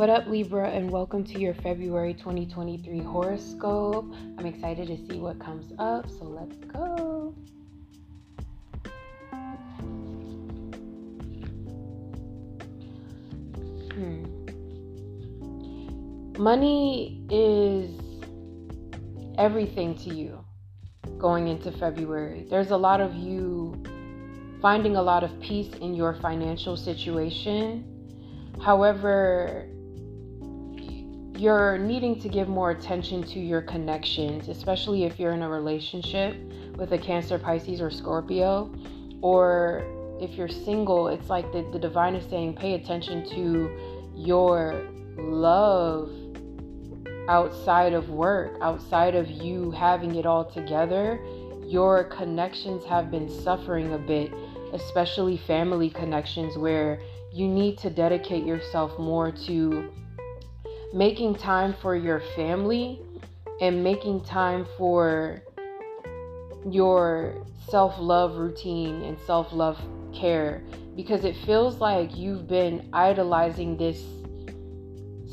What up, Libra, and welcome to your February 2023 horoscope. I'm excited to see what comes up, so let's go. Hmm. Money is everything to you going into February. There's a lot of you finding a lot of peace in your financial situation. However, you're needing to give more attention to your connections, especially if you're in a relationship with a Cancer, Pisces, or Scorpio. Or if you're single, it's like the, the divine is saying pay attention to your love outside of work, outside of you having it all together. Your connections have been suffering a bit, especially family connections, where you need to dedicate yourself more to making time for your family and making time for your self love routine and self love care because it feels like you've been idolizing this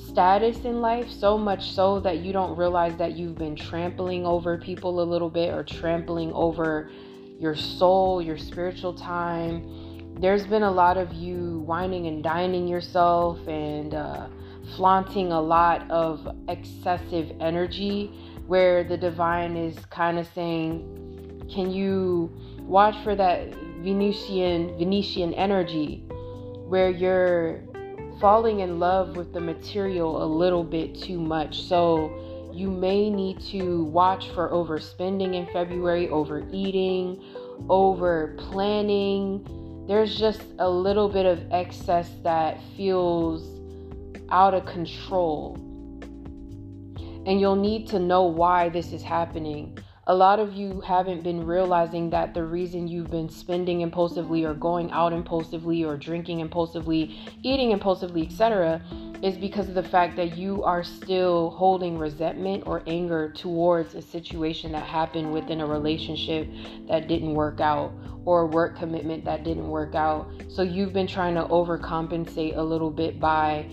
status in life so much so that you don't realize that you've been trampling over people a little bit or trampling over your soul, your spiritual time. There's been a lot of you wining and dining yourself and uh, flaunting a lot of excessive energy where the divine is kind of saying can you watch for that Venusian venetian energy where you're falling in love with the material a little bit too much? So you may need to watch for overspending in february overeating over planning there's just a little bit of excess that feels out of control. And you'll need to know why this is happening. A lot of you haven't been realizing that the reason you've been spending impulsively or going out impulsively or drinking impulsively, eating impulsively, etc., is because of the fact that you are still holding resentment or anger towards a situation that happened within a relationship that didn't work out or a work commitment that didn't work out. So you've been trying to overcompensate a little bit by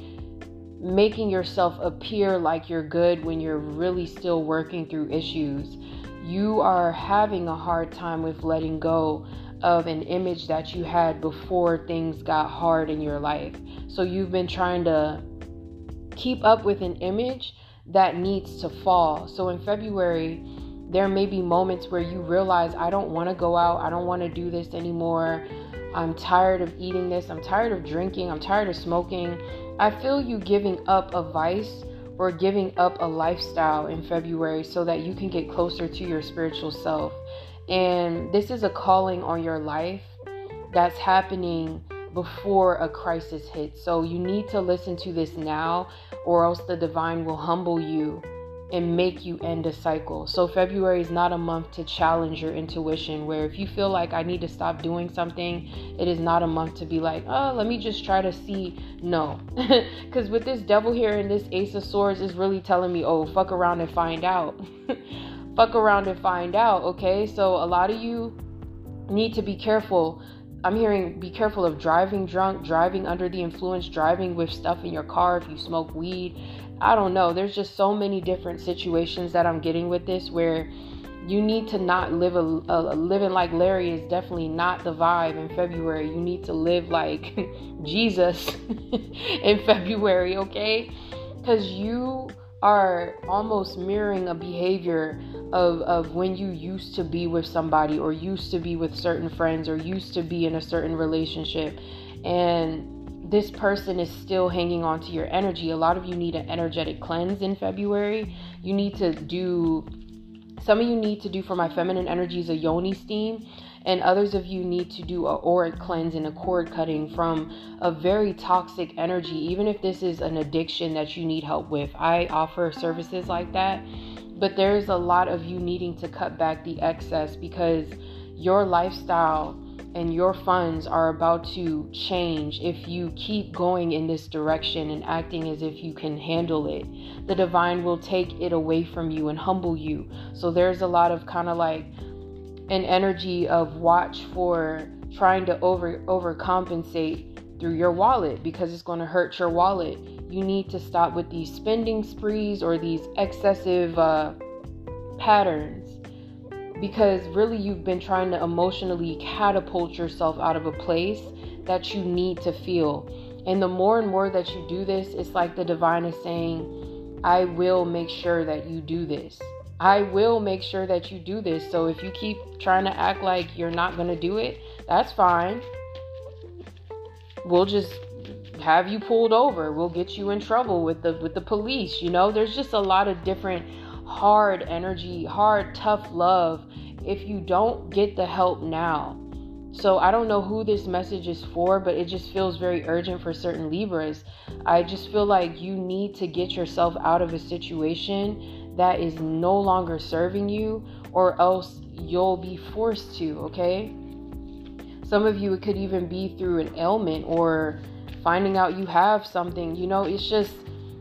making yourself appear like you're good when you're really still working through issues. You are having a hard time with letting go of an image that you had before things got hard in your life. So you've been trying to keep up with an image that needs to fall. So in February, there may be moments where you realize, I don't want to go out, I don't want to do this anymore. I'm tired of eating this, I'm tired of drinking, I'm tired of smoking. I feel you giving up a vice or giving up a lifestyle in February so that you can get closer to your spiritual self. And this is a calling on your life that's happening before a crisis hits. So you need to listen to this now, or else the divine will humble you and make you end a cycle. So February is not a month to challenge your intuition where if you feel like I need to stop doing something, it is not a month to be like, "Oh, let me just try to see." No. Cuz with this devil here and this ace of swords is really telling me, "Oh, fuck around and find out." fuck around and find out, okay? So a lot of you need to be careful. I'm hearing be careful of driving drunk, driving under the influence, driving with stuff in your car if you smoke weed I don't know. There's just so many different situations that I'm getting with this where you need to not live a, a, living like Larry is definitely not the vibe in February. You need to live like Jesus in February, okay? Because you are almost mirroring a behavior of, of when you used to be with somebody or used to be with certain friends or used to be in a certain relationship. And this person is still hanging on to your energy. A lot of you need an energetic cleanse in February. You need to do, some of you need to do for my feminine energies a yoni steam, and others of you need to do a auric cleanse and a cord cutting from a very toxic energy, even if this is an addiction that you need help with. I offer services like that, but there's a lot of you needing to cut back the excess because your lifestyle and your funds are about to change if you keep going in this direction and acting as if you can handle it. The divine will take it away from you and humble you. So there's a lot of kind of like an energy of watch for trying to over overcompensate through your wallet because it's going to hurt your wallet you need to stop with these spending sprees or these excessive uh, patterns because really you've been trying to emotionally catapult yourself out of a place that you need to feel. And the more and more that you do this, it's like the divine is saying, I will make sure that you do this. I will make sure that you do this. So if you keep trying to act like you're not going to do it, that's fine. We'll just have you pulled over. We'll get you in trouble with the with the police, you know? There's just a lot of different hard energy, hard tough love if you don't get the help now. So I don't know who this message is for, but it just feels very urgent for certain Libras. I just feel like you need to get yourself out of a situation that is no longer serving you, or else you'll be forced to, okay? Some of you, it could even be through an ailment or finding out you have something. You know, it's just,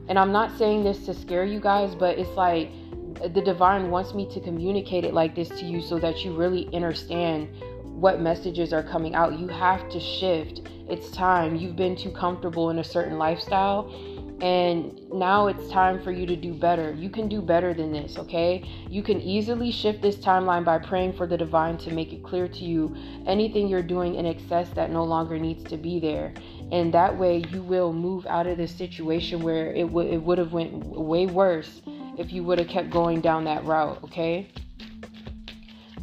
and I'm not saying this to scare you guys, but it's like the divine wants me to communicate it like this to you so that you really understand what messages are coming out. You have to shift. It's time. You've been too comfortable in a certain lifestyle and now it's time for you to do better. You can do better than this, okay? You can easily shift this timeline by praying for the divine to make it clear to you anything you're doing in excess that no longer needs to be there. And that way you will move out of this situation where it would it would have went way worse if you would have kept going down that route, okay?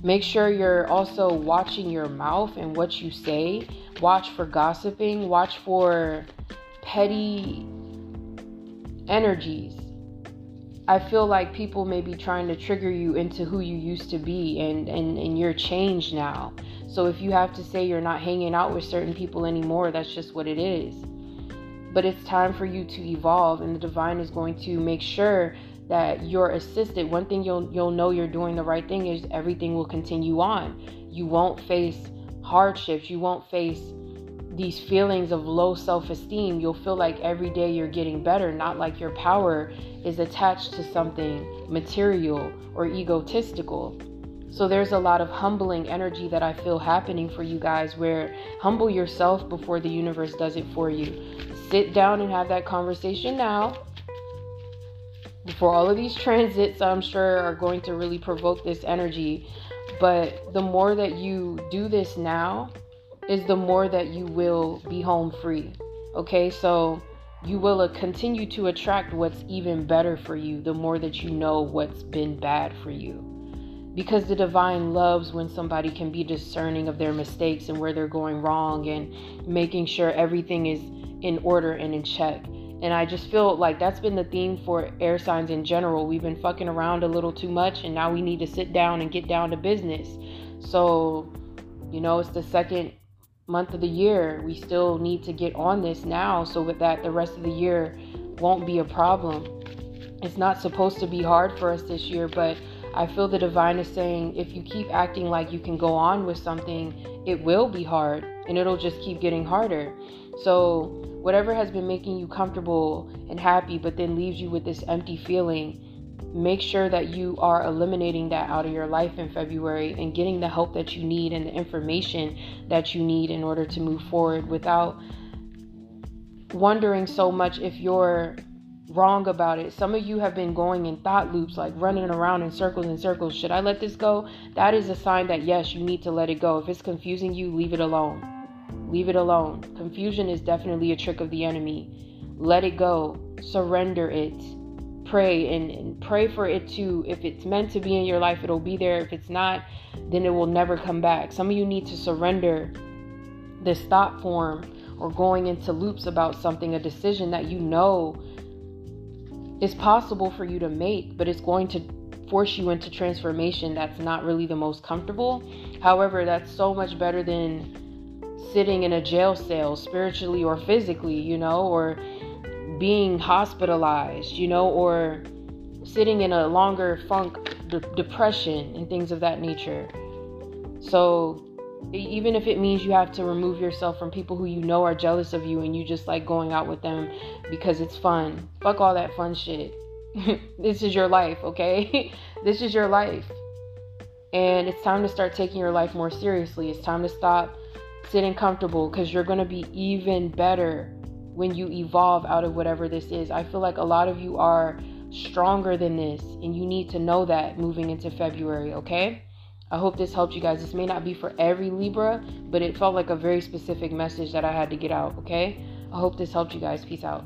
Make sure you're also watching your mouth and what you say. Watch for gossiping, watch for petty energies. I feel like people may be trying to trigger you into who you used to be and, and, and you're changed now. So if you have to say you're not hanging out with certain people anymore, that's just what it is. But it's time for you to evolve and the divine is going to make sure that you're assisted. One thing you'll you'll know you're doing the right thing is everything will continue on. You won't face hardships, you won't face these feelings of low self esteem, you'll feel like every day you're getting better, not like your power is attached to something material or egotistical. So there's a lot of humbling energy that I feel happening for you guys where humble yourself before the universe does it for you. Sit down and have that conversation now. Before all of these transits, I'm sure, are going to really provoke this energy. But the more that you do this now, is the more that you will be home free. Okay, so you will uh, continue to attract what's even better for you the more that you know what's been bad for you. Because the divine loves when somebody can be discerning of their mistakes and where they're going wrong and making sure everything is in order and in check. And I just feel like that's been the theme for air signs in general. We've been fucking around a little too much and now we need to sit down and get down to business. So, you know, it's the second month of the year. We still need to get on this now so with that the rest of the year won't be a problem. It's not supposed to be hard for us this year, but I feel the divine is saying if you keep acting like you can go on with something, it will be hard and it'll just keep getting harder. So, whatever has been making you comfortable and happy, but then leaves you with this empty feeling, make sure that you are eliminating that out of your life in February and getting the help that you need and the information that you need in order to move forward without wondering so much if you're wrong about it. Some of you have been going in thought loops, like running around in circles and circles. Should I let this go? That is a sign that yes, you need to let it go. If it's confusing you, leave it alone. Leave it alone. Confusion is definitely a trick of the enemy. Let it go. Surrender it pray and, and, pray for it to if it's meant to be in your life it'll be there. If it's not then it will never come back. Some of you need to surrender this thought form or going into loops about something a decision that you know is possible for you to make but it's going to force you into transformation that's not really the most comfortable. However that's so much better than sitting in a jail cell spiritually or physically you know or being hospitalized, you know, or sitting in a longer funk de- depression and things of that nature. So, even if it means you have to remove yourself from people who you know are jealous of you and you just like going out with them because it's fun, fuck all that fun shit. this is your life, okay? this is your life. And it's time to start taking your life more seriously. It's time to stop sitting comfortable because you're going to be even better when you evolve out of whatever this is. I feel like a lot of you are stronger than this, and you need to know that moving into February, okay? I hope this helped you guys. This may not be for every Libra, but it felt like a very specific message that I had to get out, okay? I hope this helped you guys. Peace out.